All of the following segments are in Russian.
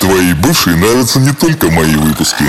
Твоей бывшей нравятся не только мои выпуски.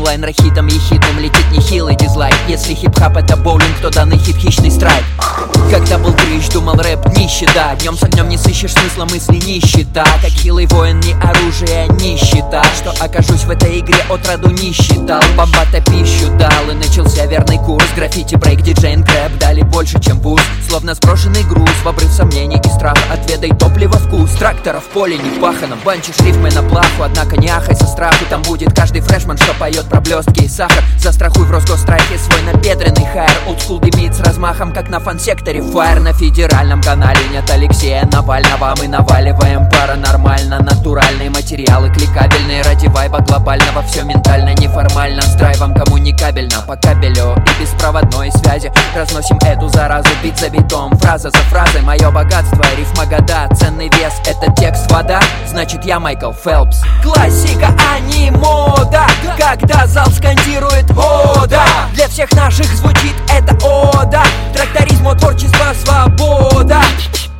Глухие Онлайн рахитом ехидным летит нехилый дизлайк. Если хип-хап это боулинг, то данный хит хищный страйк. Когда был крыш, думал рэп нищета. Днем с огнем не сыщешь смысла мысли нищета Словно сброшенный груз, в обрыв сомнений и страха. Отведай топливо вкус, трактора в поле не пахано Банчишь рифмы на плаху, однако не ахай со страху. Там будет каждый фрешман, что поет про блестки и сахар. Застрахуй в Росгострахе свой набедренный хайр Олдскул дымит с размахом, как на фан-секторе Фаер. На федеральном канале нет Алексея Навального Мы наваливаем паранормально. Натуральные материалы кликабельные. Ради вайба глобального Все ментально, неформально. С драйвом коммуникабельно По кабелю и беспроводной связи. Разносим эту заразу бит за битом Фраза за фразой Мое богатство, рифма года Ценный вес — это текст вода. Значит я Майкл Фелпс. Классика, а не мода Когда зал скандирует «Ода» Для всех наших звучит это «Ода» Тракторизму, творчество, свобода.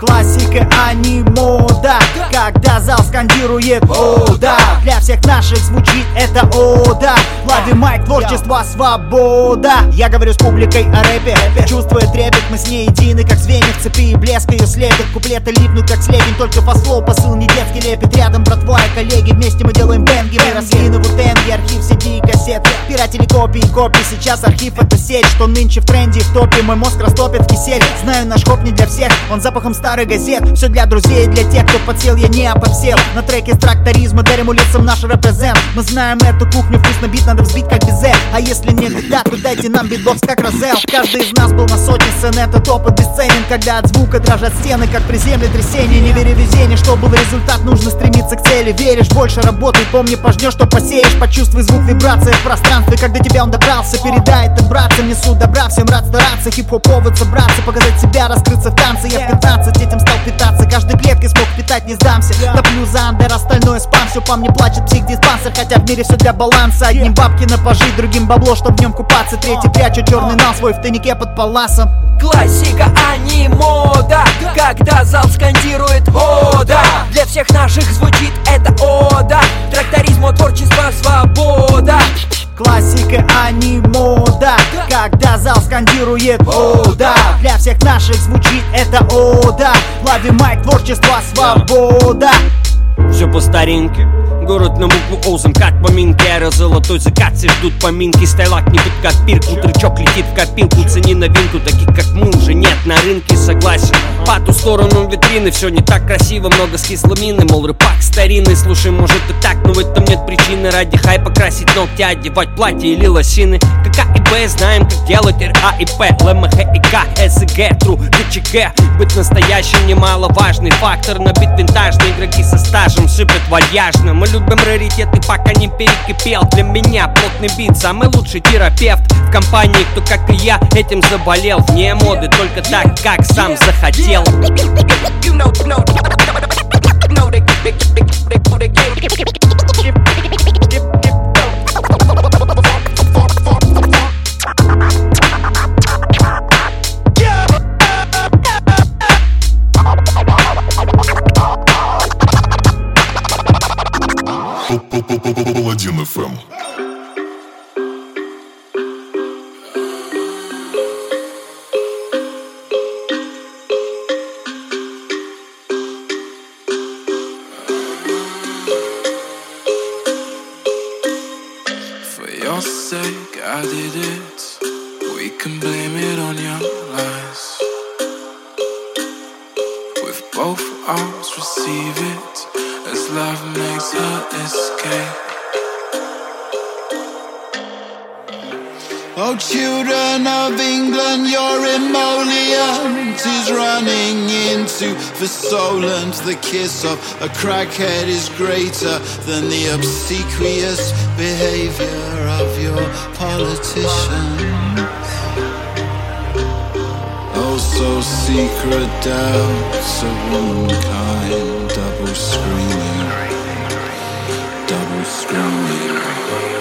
Классика, а не мода Когда зал скандирует О, да, для всех наших звучит это О, да Лови mic, творчество, свобода. Я говорю с публикой о рэпе Чувствуя трепет, мы с ней едины Как звенья в цепи, и блеск ее слепит Куплеты липнут, как слепень Только по слову посыл не детский лепит Рядом братва и коллеги, вместе мы делаем bang и. Мы росли на Wu-Tang е, архив CD и кассет. Пиратили копии, копии, сейчас архив это сеть. Что нынче в тренде и в топе Мой мозг растопит в кисель. Знаю, наш хоп не для всех, он запахом старых газет. Все для друзей и для тех, кто подсел, я не подсел На треке с тракторизма дарим улицам наш represent. Мы знаем эту кухню, вкусно бит надо взбить как безе. А если не да, то дайте нам битбокс как Розел. Каждый из нас был на сотне сцен, этот опыт бесценен Когда от звука дрожат стены, как при земле трясение Не веря в везение, что был результат, нужно стремиться к цели. Веришь, больше работай, помни, пожнешь, что посеешь. Почувствуй звук вибрации в пространстве, когда тебя он добрался. Передай это братцам, несу добра, всем рад стараться. Хип-хоп повод собраться, показать себя, раскрыться в танце. Я в 15 этим стал питаться, каждой клеткой смог питать, не сдамся. Топлю за все по мне плачет психдиспансер Хотя в мире все для баланса, одним бабки на пожить, другим бабло, чтоб в нем купаться. Третий прячу черный нал свой в тайнике под паласом. Классика, а не мода Когда зал скандирует «Ода» Для всех наших звучит это «Ода» Тракторизму, творчество, свобода. Классика, а не мода Когда зал скандирует «О, да» Для всех наших звучит это «О, да» Лови майк, творчество, свобода Все по старинке Город на букву О, замкат поминки Эра золотой закат, все ждут поминки. Стайлак не под копирку, трючок летит в копилку Цени новинку, таких как мы уже нет на рынке Согласен, по ту сторону витрины Все не так красиво, много скисломины Мол, рыбак старинный, слушай, может и так Но в этом нет причины. Ради хайпа Красить ногти, одевать платье или лосины. КК и Б, знаем, как делать РА и П. ЛМХ и К, СГ, ТРУ, ГЧГ Быть настоящим немаловажный фактор На бит винтажные игроки со стажем Сыпят вальяжно. Мы любим раритеты, пока не перекипел Для меня плотный бит, самый лучший терапевт В компании, кто как и я этим заболел Вне моды, только так, как сам захотел You Паладин ФМ. For your sake, I did it. We can blame it on your lies. With both arms, receive it as love makes her escape. Oh, children of England, your emollient is running into the soul, and the kiss of a crackhead is greater than the obsequious behavior of your politicians. Oh, so secret doubts of womankind, double screaming, no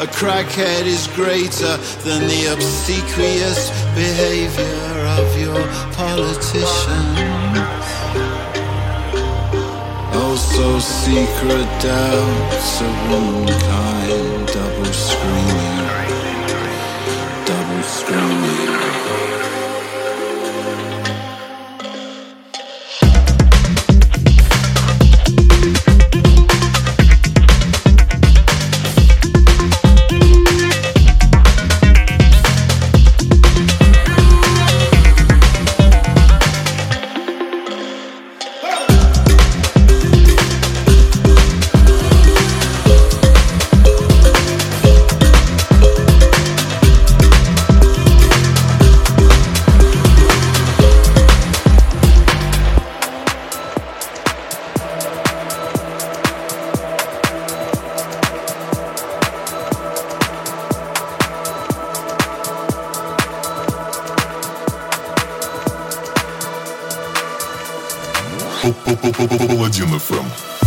a crackhead is greater than the obsequious behavior of your politicians. Oh, so secret doubts of womankind, double screaming, Паладин ФМ.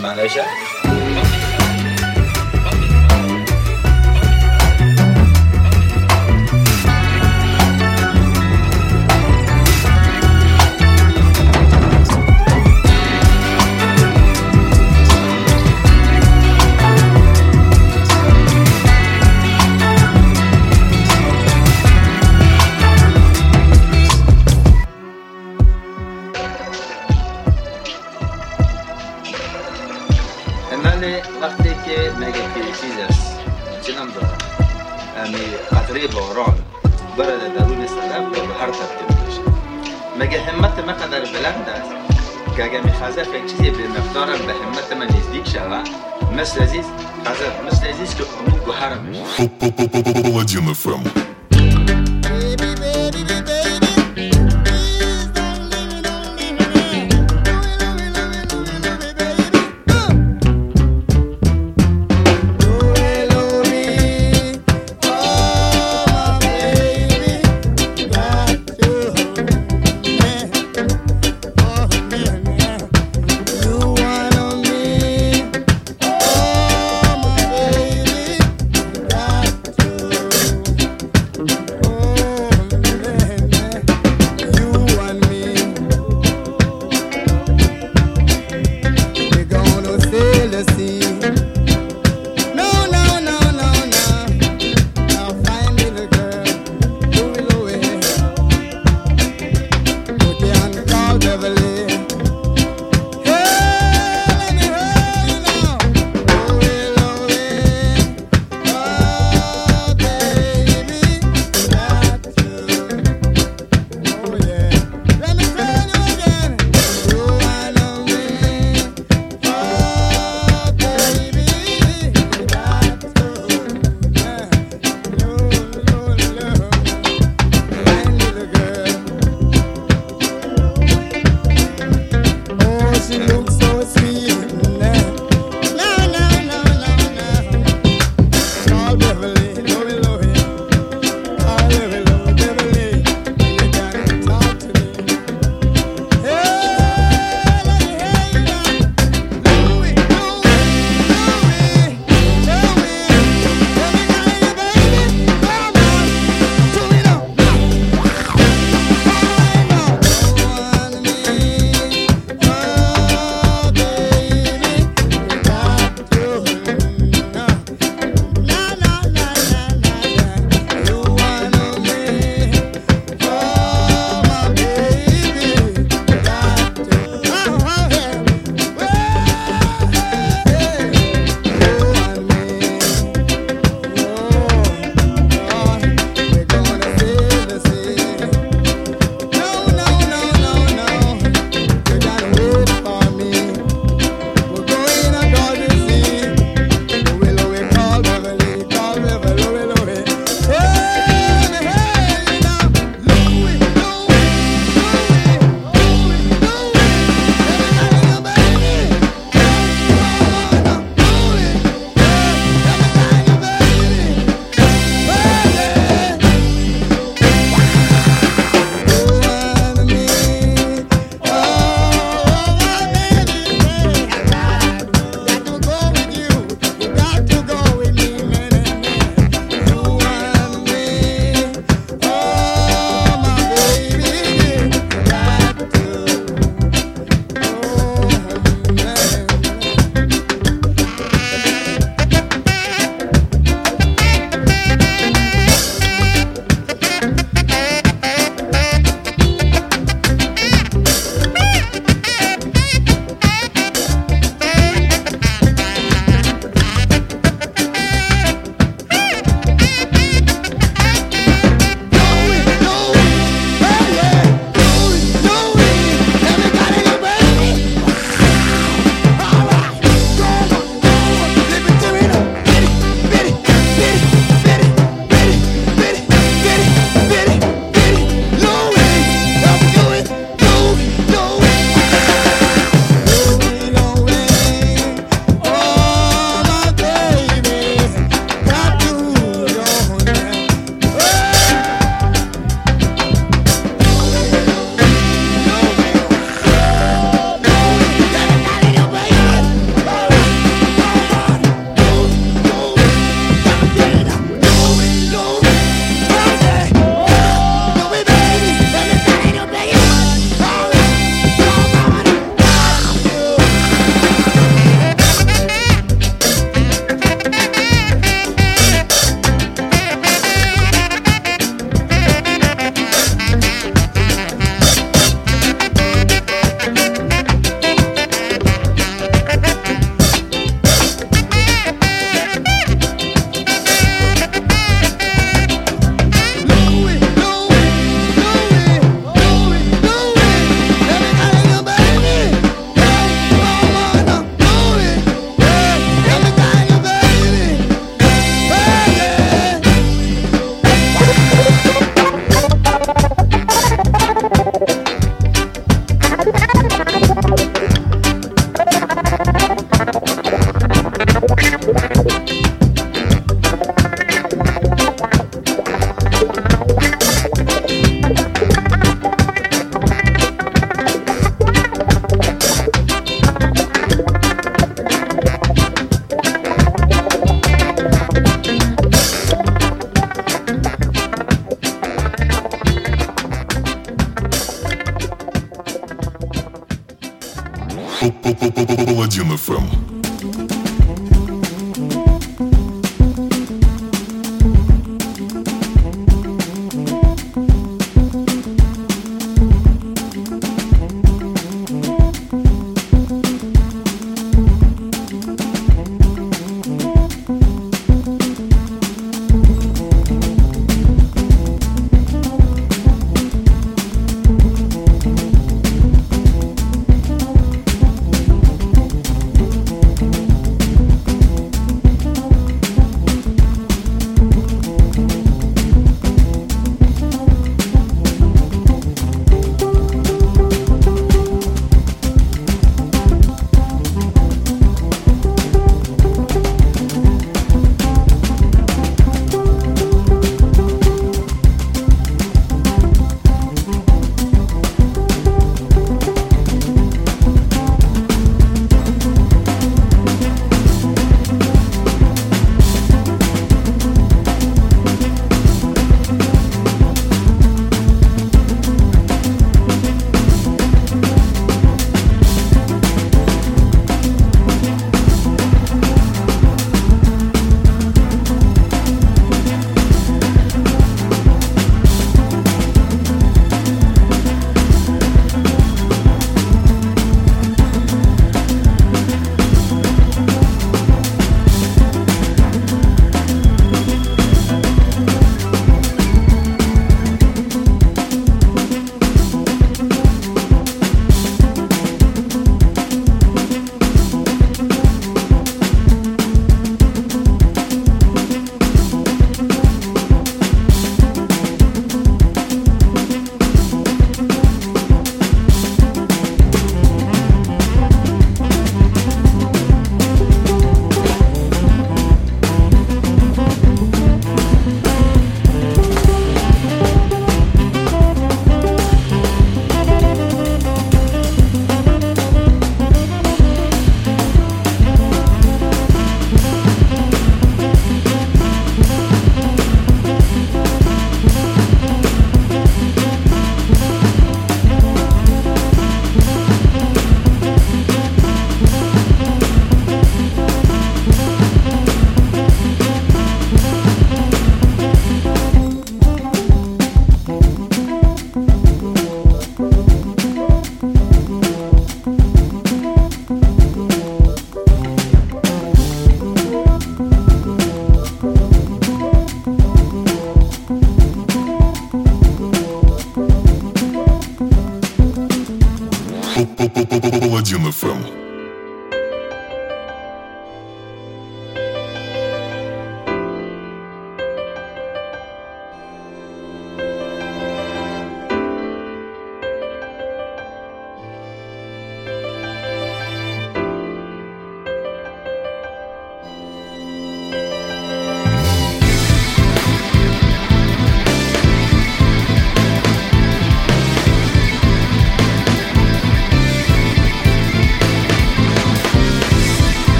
Malaysia. Паладин FM.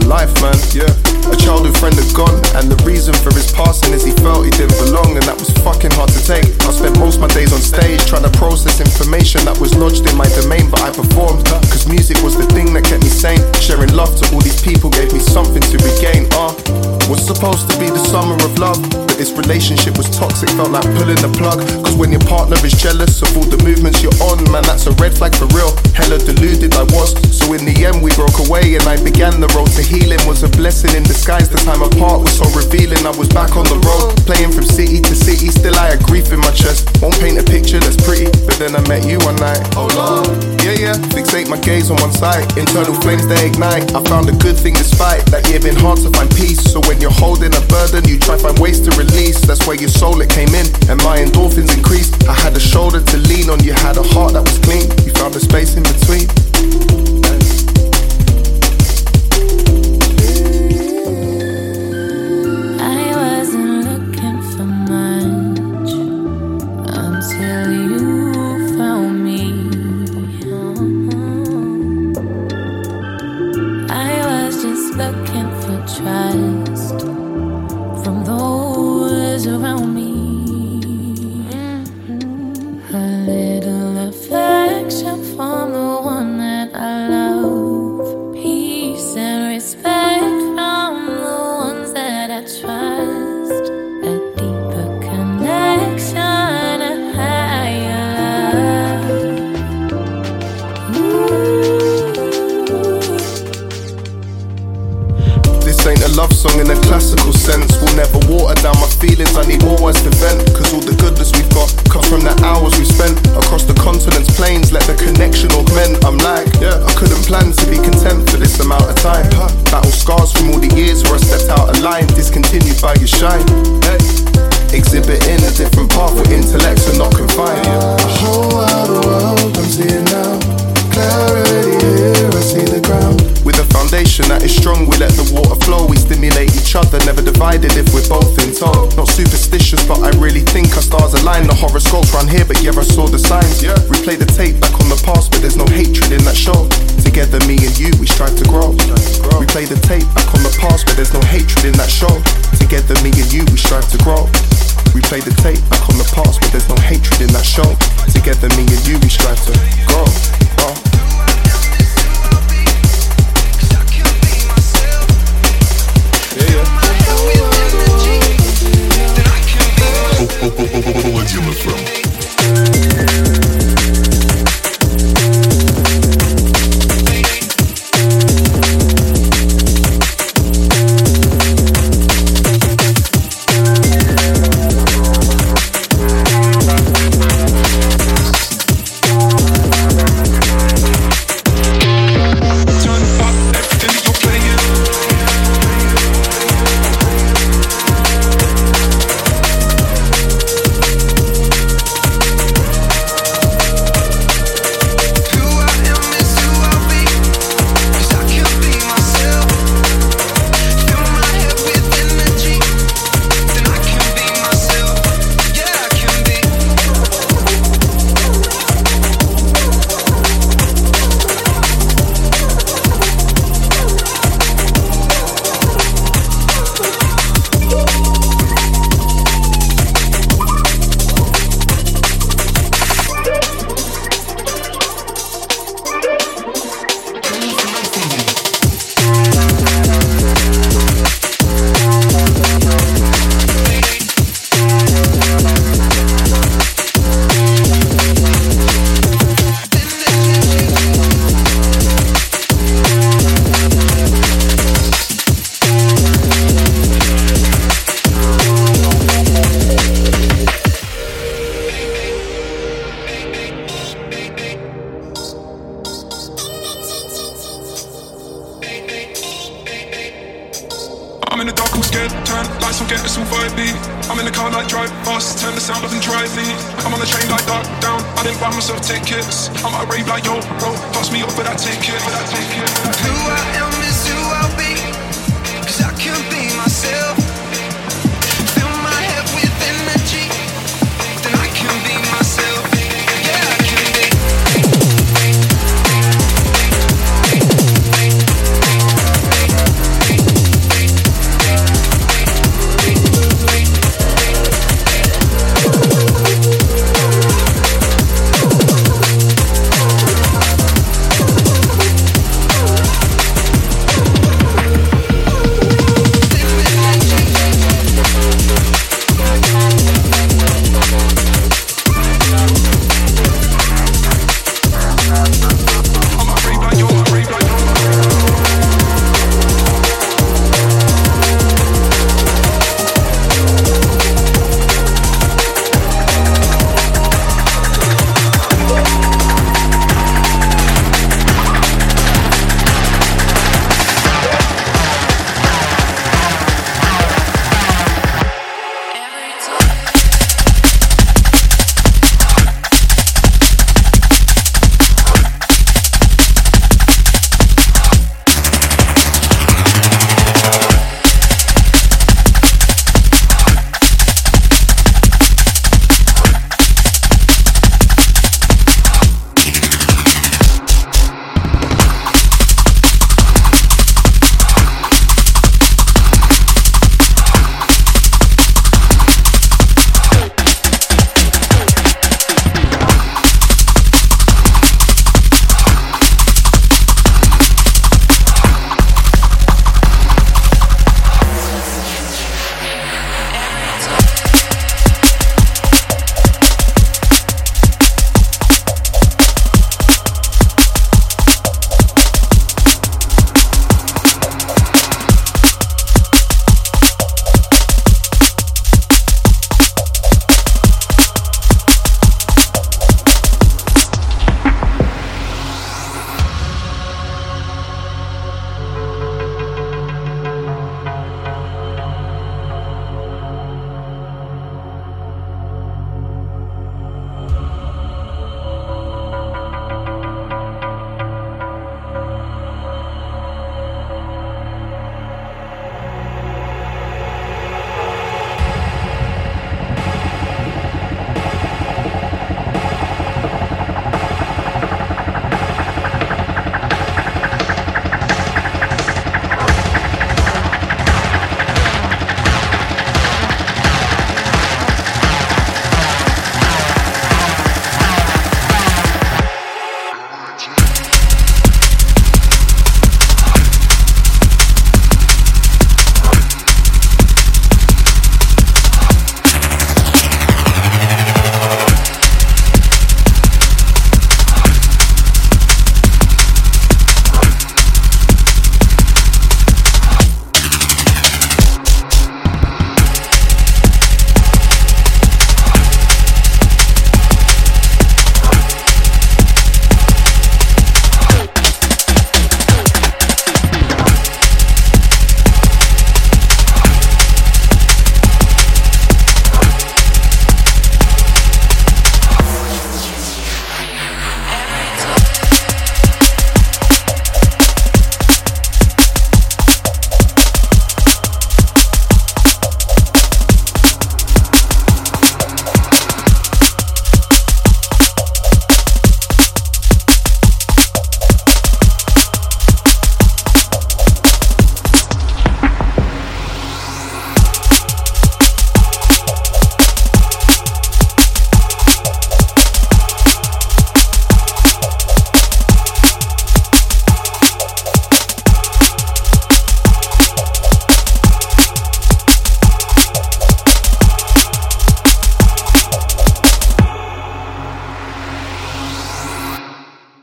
My life, man. Yeah. A childhood friend had gone, and the reason for his passing is he felt he didn't belong, and that was fucking hard to take. I spent most my days on stage trying to process information that was lodged in my domain, but I performed. Cause music was the thing that kept me sane. Sharing love to all these people gave me something to regain. Ah, was supposed to be the summer of love, but this relationship was toxic, felt like pulling the plug. Cause when your partner is jealous of all the movements you're on, man, that's a red flag for real. Hella deluded I was, so in the end we broke away and I began the road to healing. Was a blessing in disguise. The time apart was so revealing. I was back on the road, playing from city to city. Still I had grief in my chest. Won't paint a picture that's pretty, but then I met you one night. Oh Lord, yeah yeah. Fixate my gaze on one side. Internal flames they ignite. I found a good thing despite that year been hard to find peace. So when you're holding a burden, you try find ways to release. That's where your soul it came in, and my endorphins increased. I had a shoulder to lean on. You had a heart that was clean. You found a space in between. Need more words to vent. Cause all the goodness we've got comes from the hours we spent across the continents, planes. Let the connection augment. I'm like, yeah, I couldn't plan to be content for this amount of time. Battle scars from all the years where I stepped out of line, discontinued by your shine. Hey. Exhibiting a different path where intellects are not confined. A whole world I'm seeing now. Clarity here, I see the foundation that is strong, we let the water flow. We stimulate each other, never divided if we're both in tow. Not superstitious, but I really think our stars align. The horoscopes run here, but yeah, I saw the signs. Yeah. Replay the tape back on the past, but there's no hatred in that show. Together, me and you, we strive to grow. Replay the tape back on the past, but there's no hatred in that show. Together, me and you, we strive to grow. Replay the tape back on the past, but there's no hatred in that show. Together, me and you, we strive to grow. grow. Паладин FM.